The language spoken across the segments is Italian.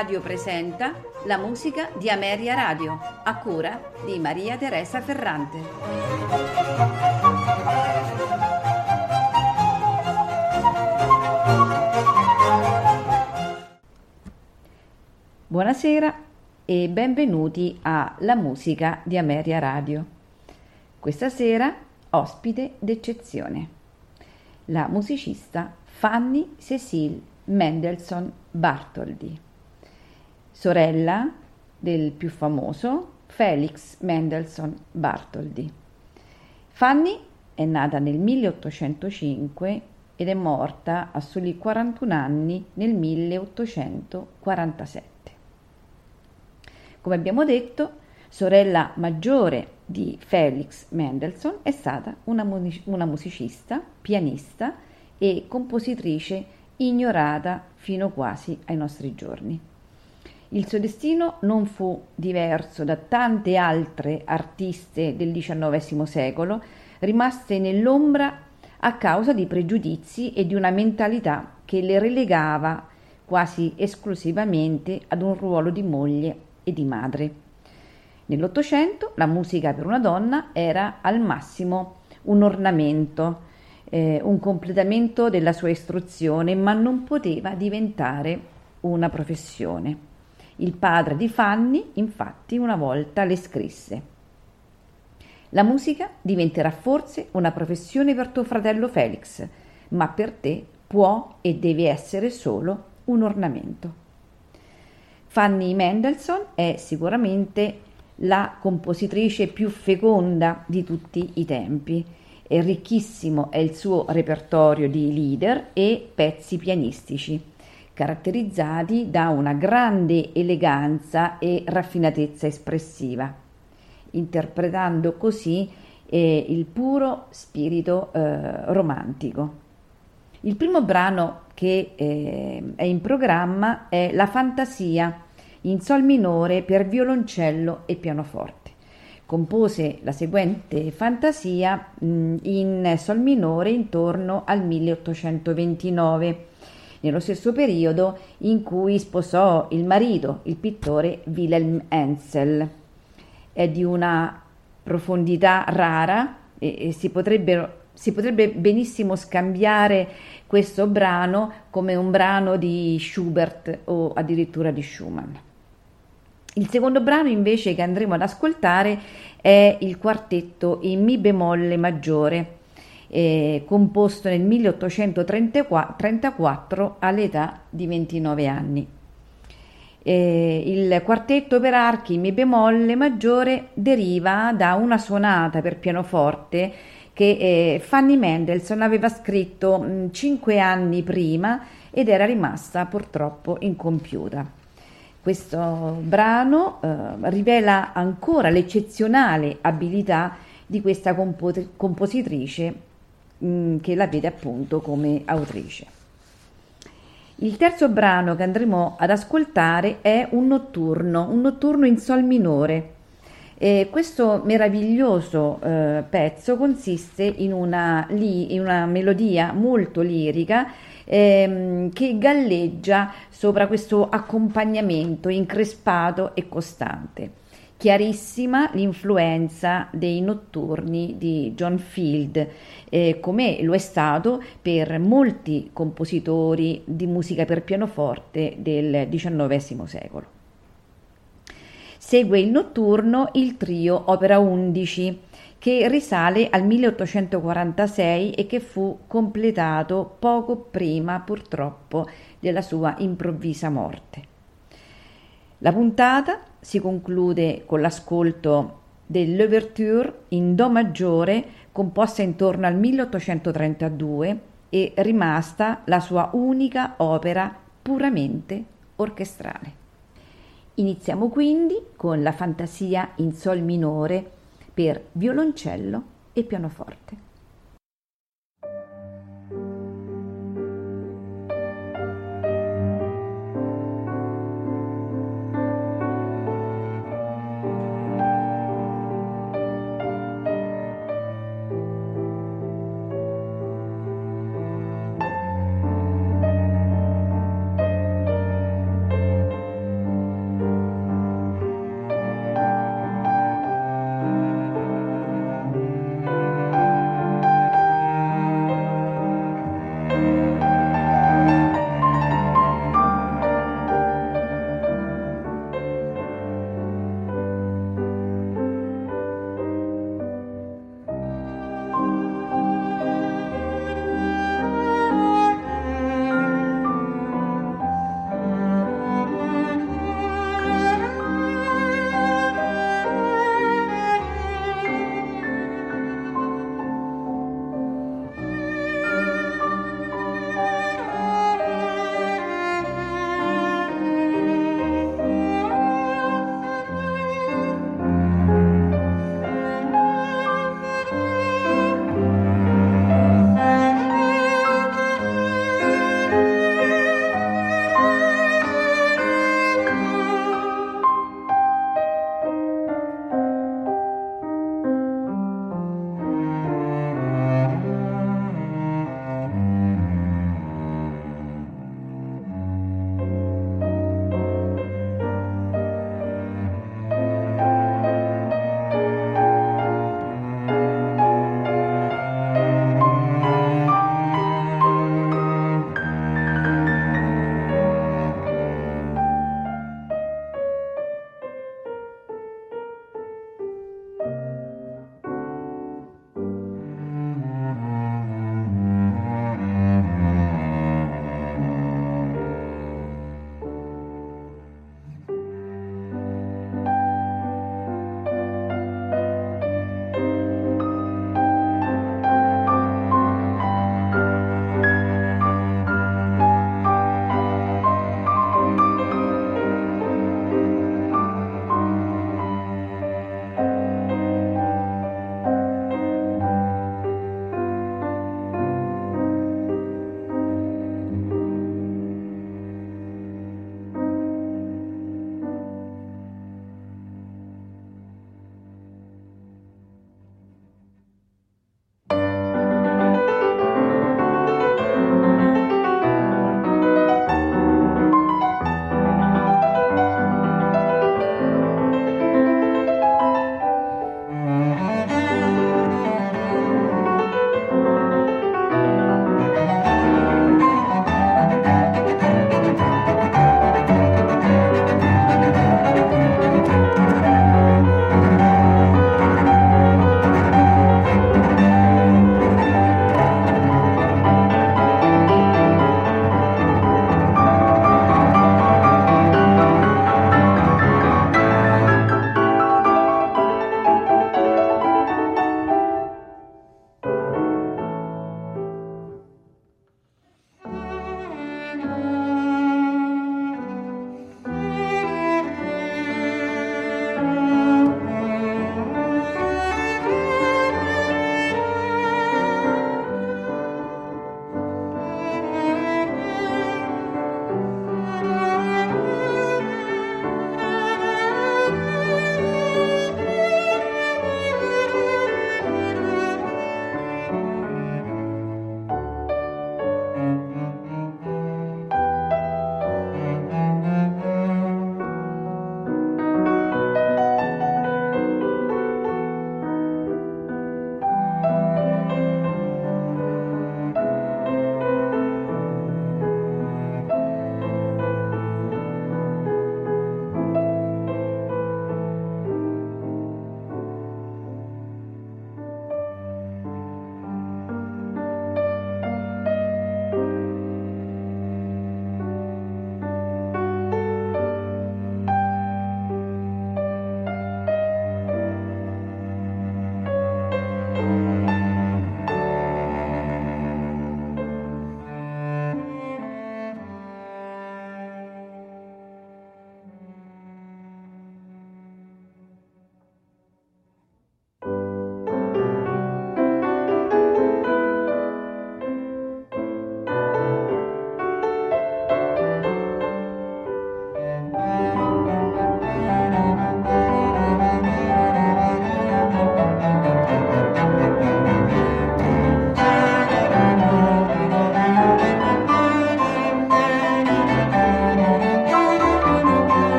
Radio presenta la musica di Ameria Radio, a cura di Maria Teresa Ferrante. Buonasera e benvenuti a La musica di Ameria Radio. Questa sera ospite d'eccezione, la musicista Fanny Cecile Mendelssohn Bartholdy, sorella del più famoso Felix Mendelssohn Bartholdy. Fanny è nata nel 1805 ed è morta a soli 41 anni nel 1847. Come abbiamo detto, sorella maggiore di Felix Mendelssohn, è stata una, una musicista, pianista e compositrice ignorata fino quasi ai nostri giorni. Il suo destino non fu diverso da tante altre artiste del XIX secolo, rimaste nell'ombra a causa di pregiudizi e di una mentalità che le relegava quasi esclusivamente ad un ruolo di moglie e di madre. Nell'Ottocento la musica per una donna era al massimo un ornamento, eh, un completamento della sua istruzione, ma non poteva diventare una professione. Il padre di Fanny, infatti, una volta le scrisse La musica diventerà forse una professione per tuo fratello Felix, ma per te può e deve essere solo un ornamento. Fanny Mendelssohn è sicuramente la compositrice più feconda di tutti i tempi. E ricchissimo è il suo repertorio di leader e pezzi pianistici, caratterizzati da una grande eleganza e raffinatezza espressiva, interpretando così eh, il puro spirito eh, romantico. Il primo brano che eh, è in programma è La fantasia in sol minore per violoncello e pianoforte. Compose la seguente fantasia mh, in sol minore intorno al 1829, nello stesso periodo in cui sposò il marito, il pittore Wilhelm Ensel. È di una profondità rara e, e si potrebbero si potrebbe benissimo scambiare questo brano come un brano di Schubert o addirittura di Schumann. Il secondo brano invece che andremo ad ascoltare è il quartetto in Mi bemolle maggiore, eh, composto nel 1834 all'età di 29 anni. Eh, il quartetto per archi in Mi bemolle maggiore deriva da una suonata per pianoforte che eh, Fanny Mendelssohn aveva scritto mh, cinque anni prima ed era rimasta purtroppo incompiuta. Questo brano eh, rivela ancora l'eccezionale abilità di questa compo- compositrice mh, che la vede appunto come autrice. Il terzo brano che andremo ad ascoltare è un notturno, un notturno in sol minore. E questo meraviglioso eh, pezzo consiste in una, li, in una melodia molto lirica ehm, che galleggia sopra questo accompagnamento increspato e costante. Chiarissima l'influenza dei notturni di John Field, eh, come lo è stato per molti compositori di musica per pianoforte del XIX secolo. Segue il notturno il trio Opera 11 che risale al 1846 e che fu completato poco prima purtroppo della sua improvvisa morte. La puntata si conclude con l'ascolto dell'Ouverture in Do maggiore composta intorno al 1832 e rimasta la sua unica opera puramente orchestrale. Iniziamo quindi con la fantasia in sol minore per violoncello e pianoforte.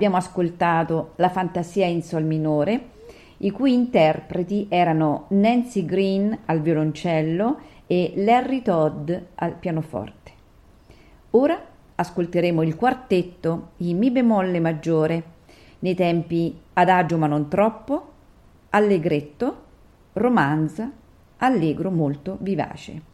Abbiamo ascoltato La fantasia in sol minore, i cui interpreti erano Nancy Green al violoncello e Larry Todd al pianoforte. Ora ascolteremo il quartetto in Mi bemolle maggiore, nei tempi adagio ma non troppo, allegretto, romanza, allegro molto vivace.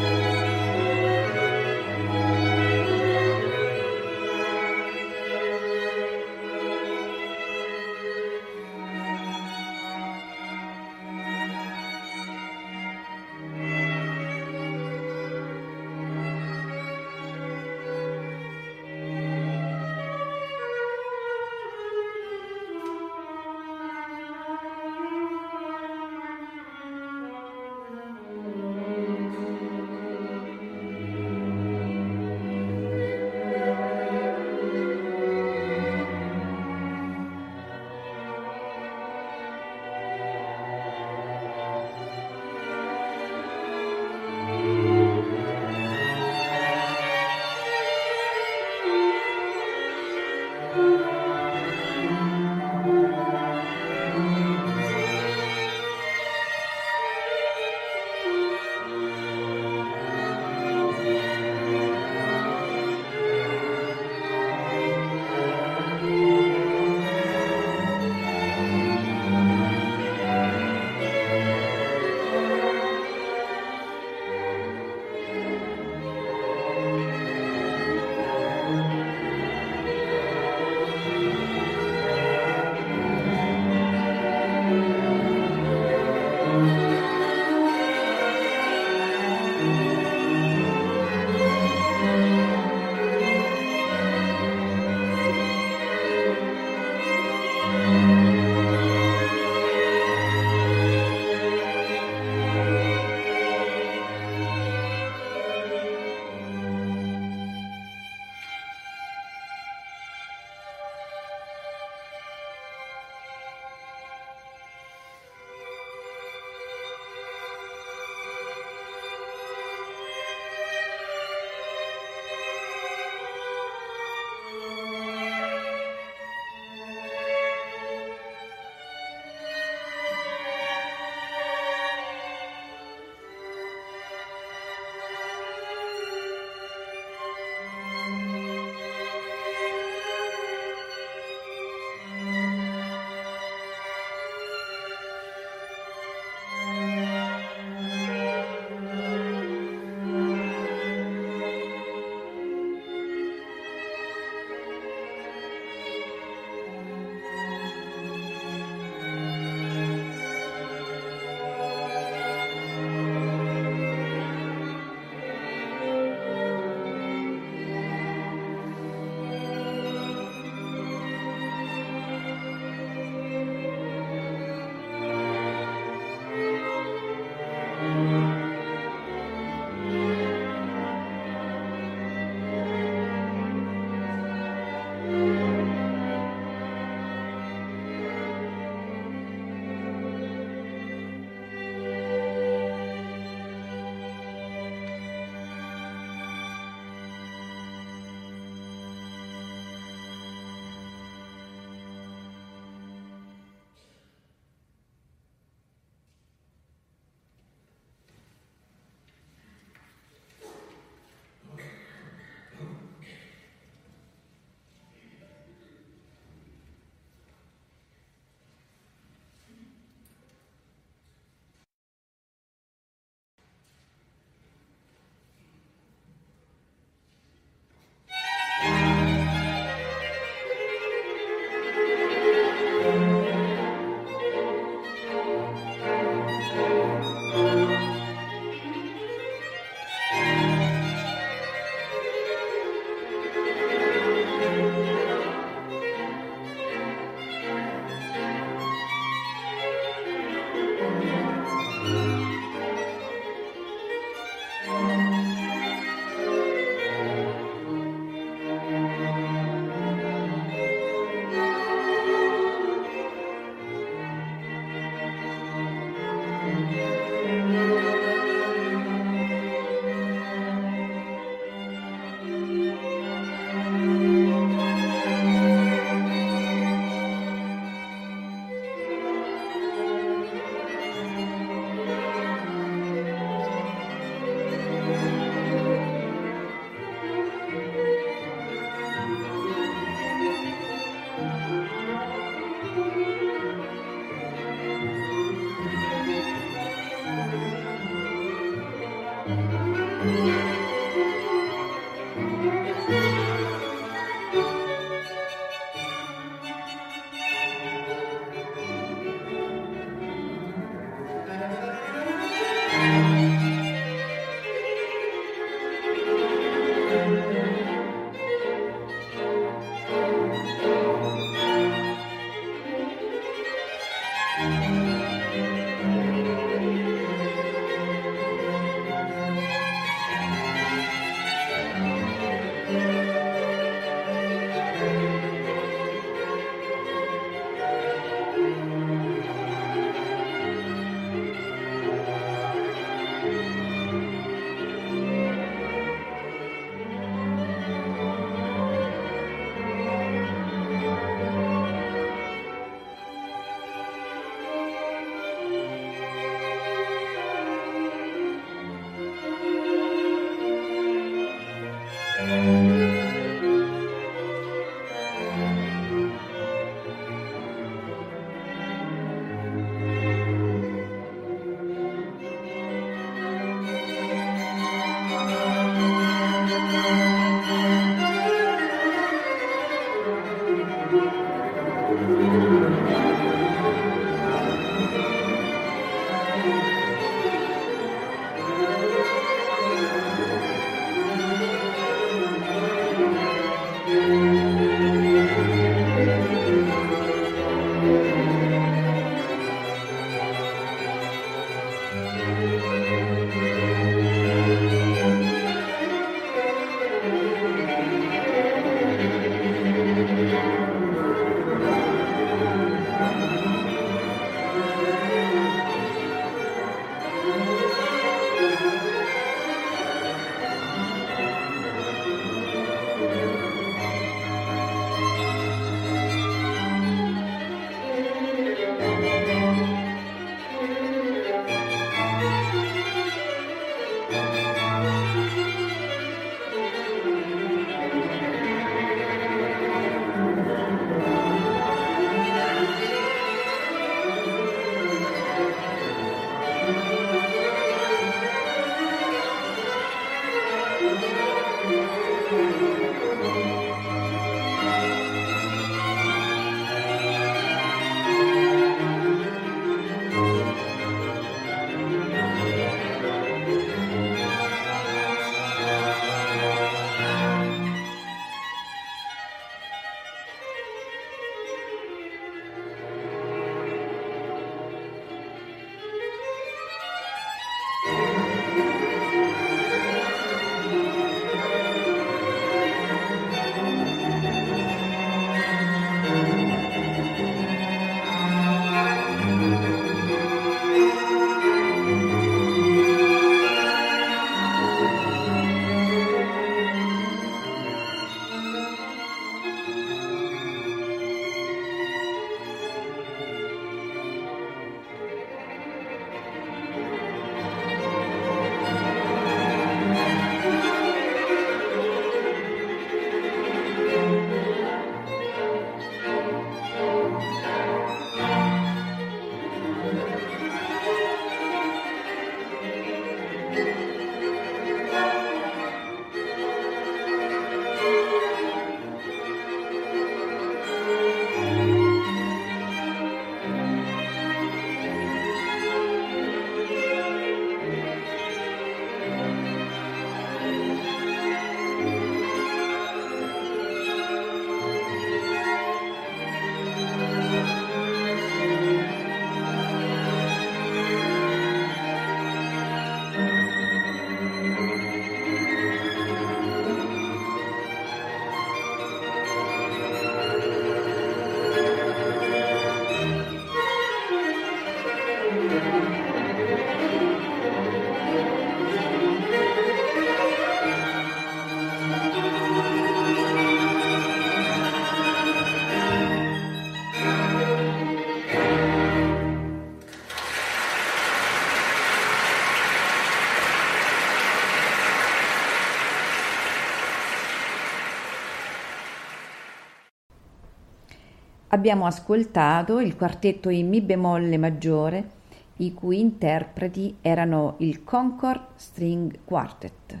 Abbiamo ascoltato il quartetto in Mi bemolle maggiore, i cui interpreti erano il Concord String Quartet,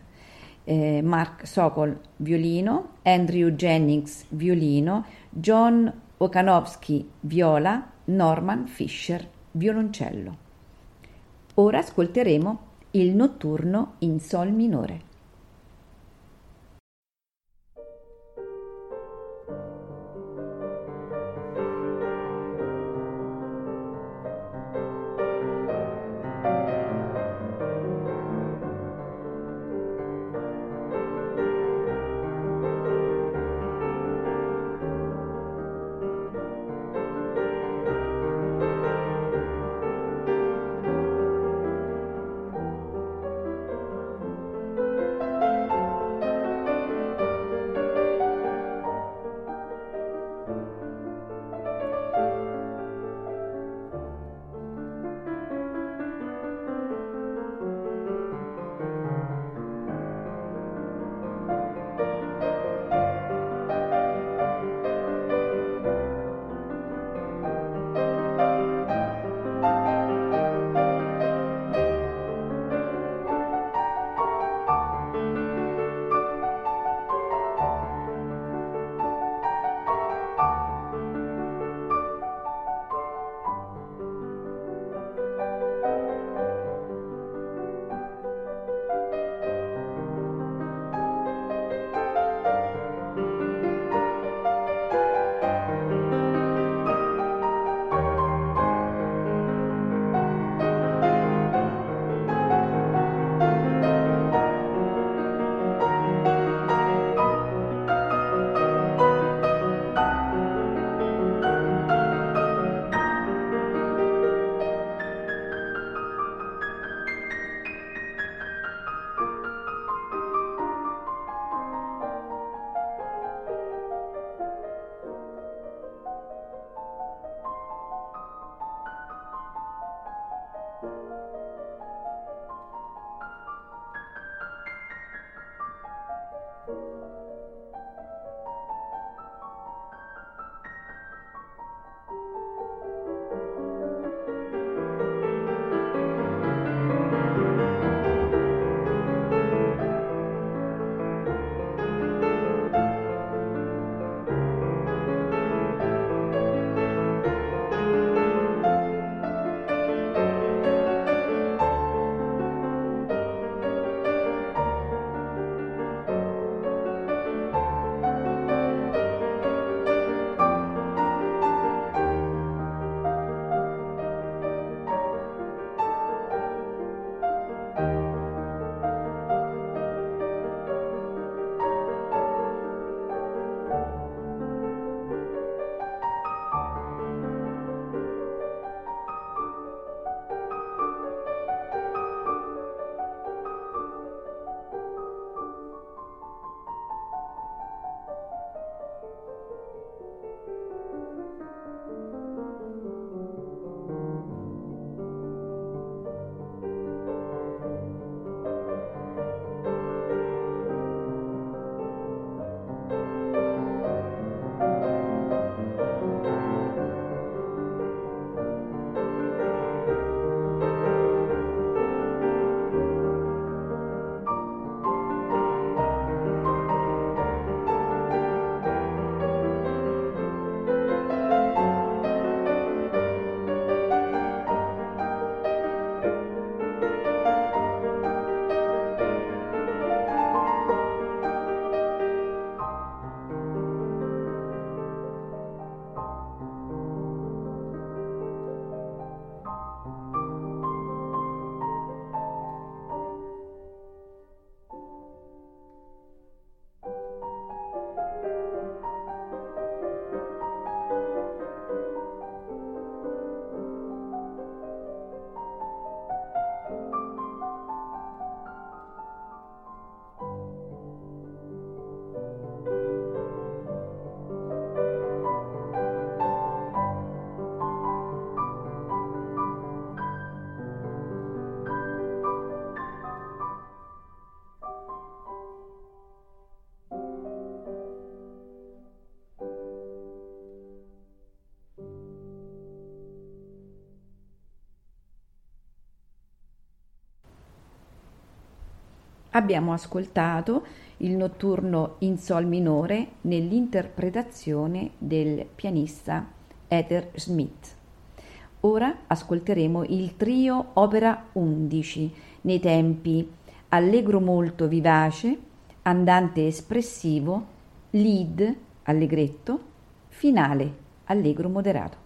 eh, Mark Sokol violino, Andrew Jennings violino, John Okanowski viola, Norman Fisher violoncello. Ora ascolteremo il notturno in Sol minore. Abbiamo ascoltato il notturno in sol minore nell'interpretazione del pianista Heather Smith. Ora ascolteremo il trio opera 11 nei tempi allegro molto vivace, andante espressivo, lead allegretto, finale allegro moderato.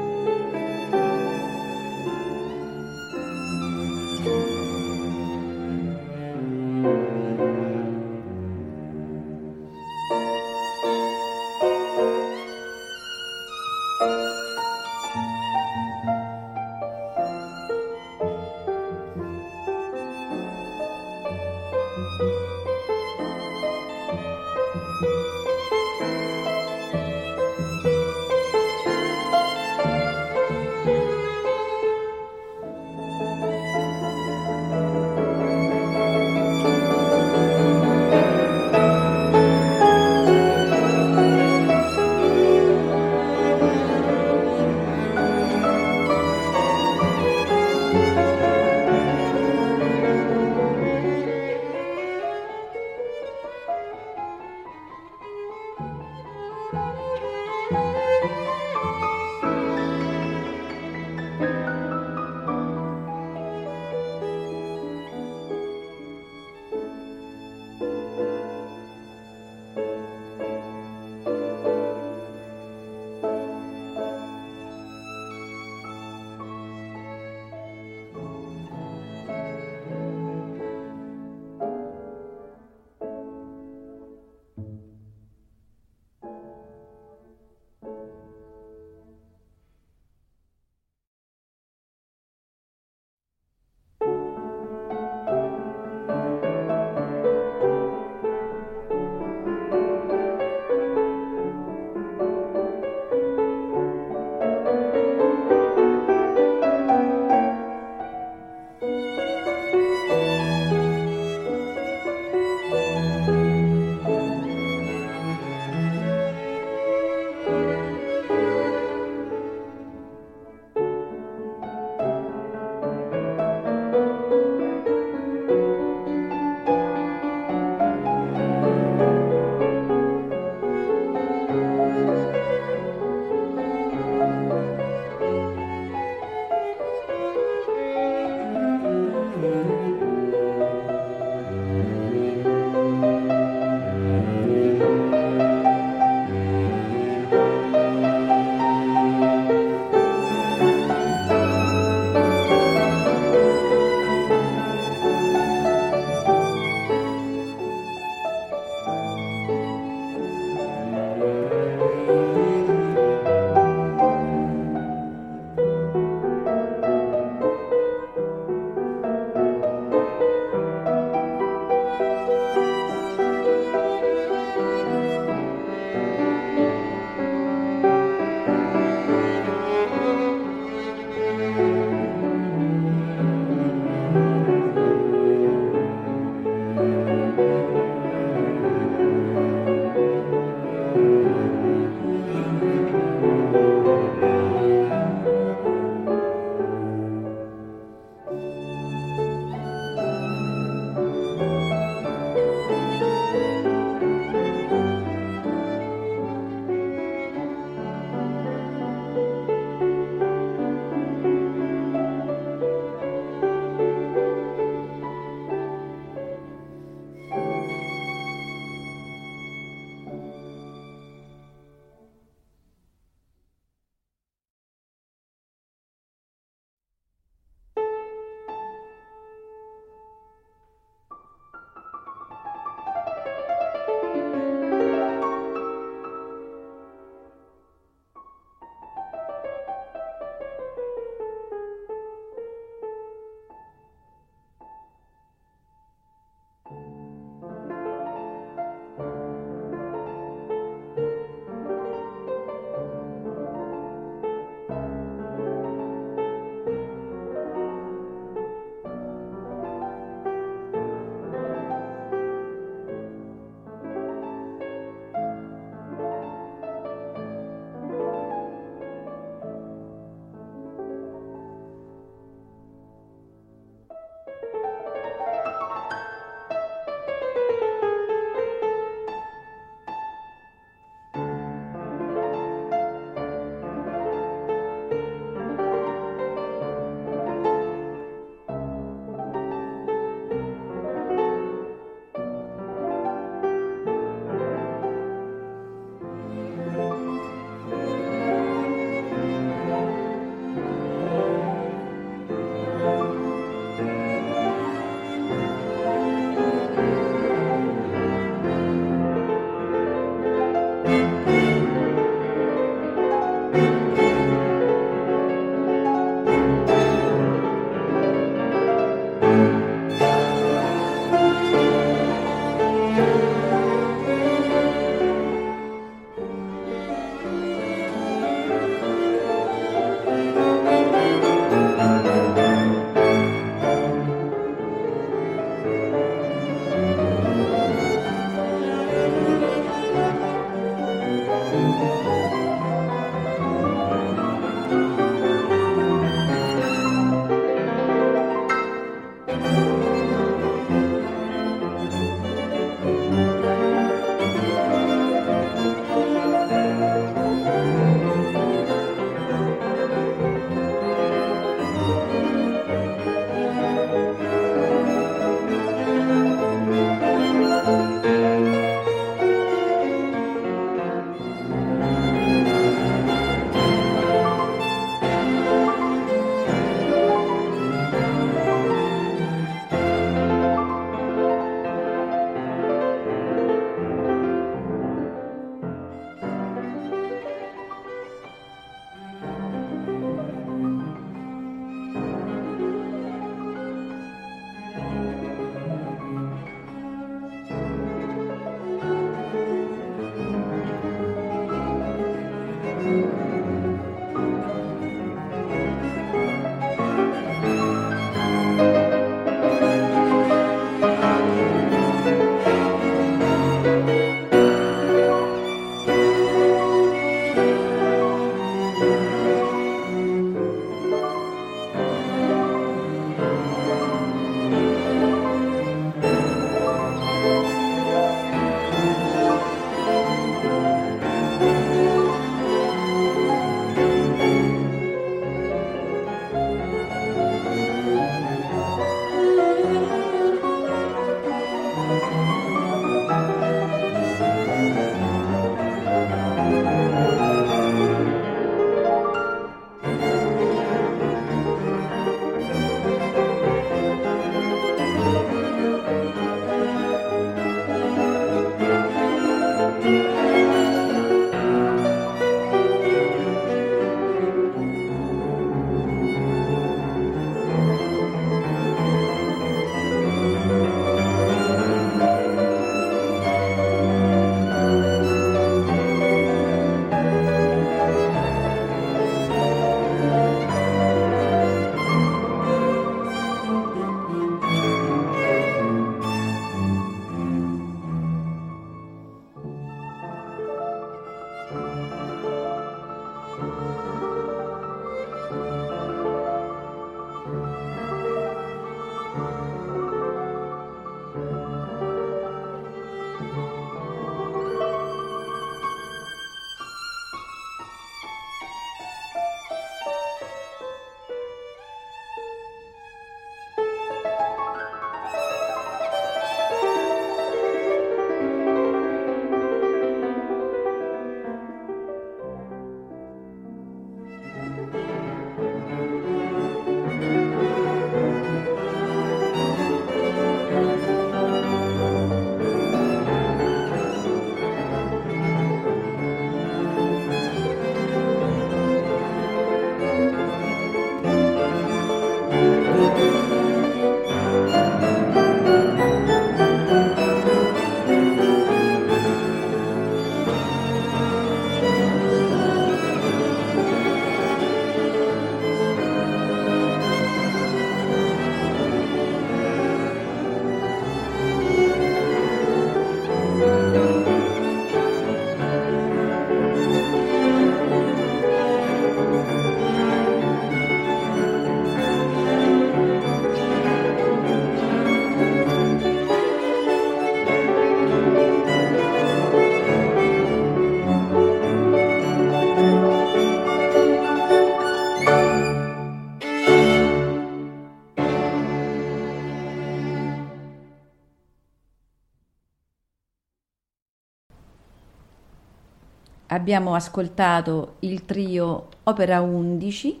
Abbiamo ascoltato il trio Opera 11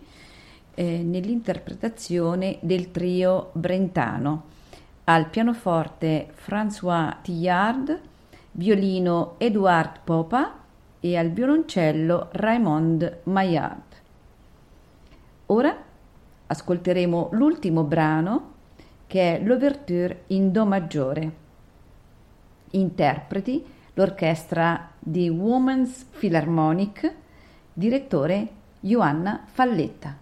eh, nell'interpretazione del trio Brentano. Al pianoforte François Tillard, violino Edouard Popa e al violoncello Raymond Maillard. Ora ascolteremo l'ultimo brano che è l'Ouverture in Do maggiore. Interpreti l'orchestra di Women's Philharmonic, direttore Joanna Falletta.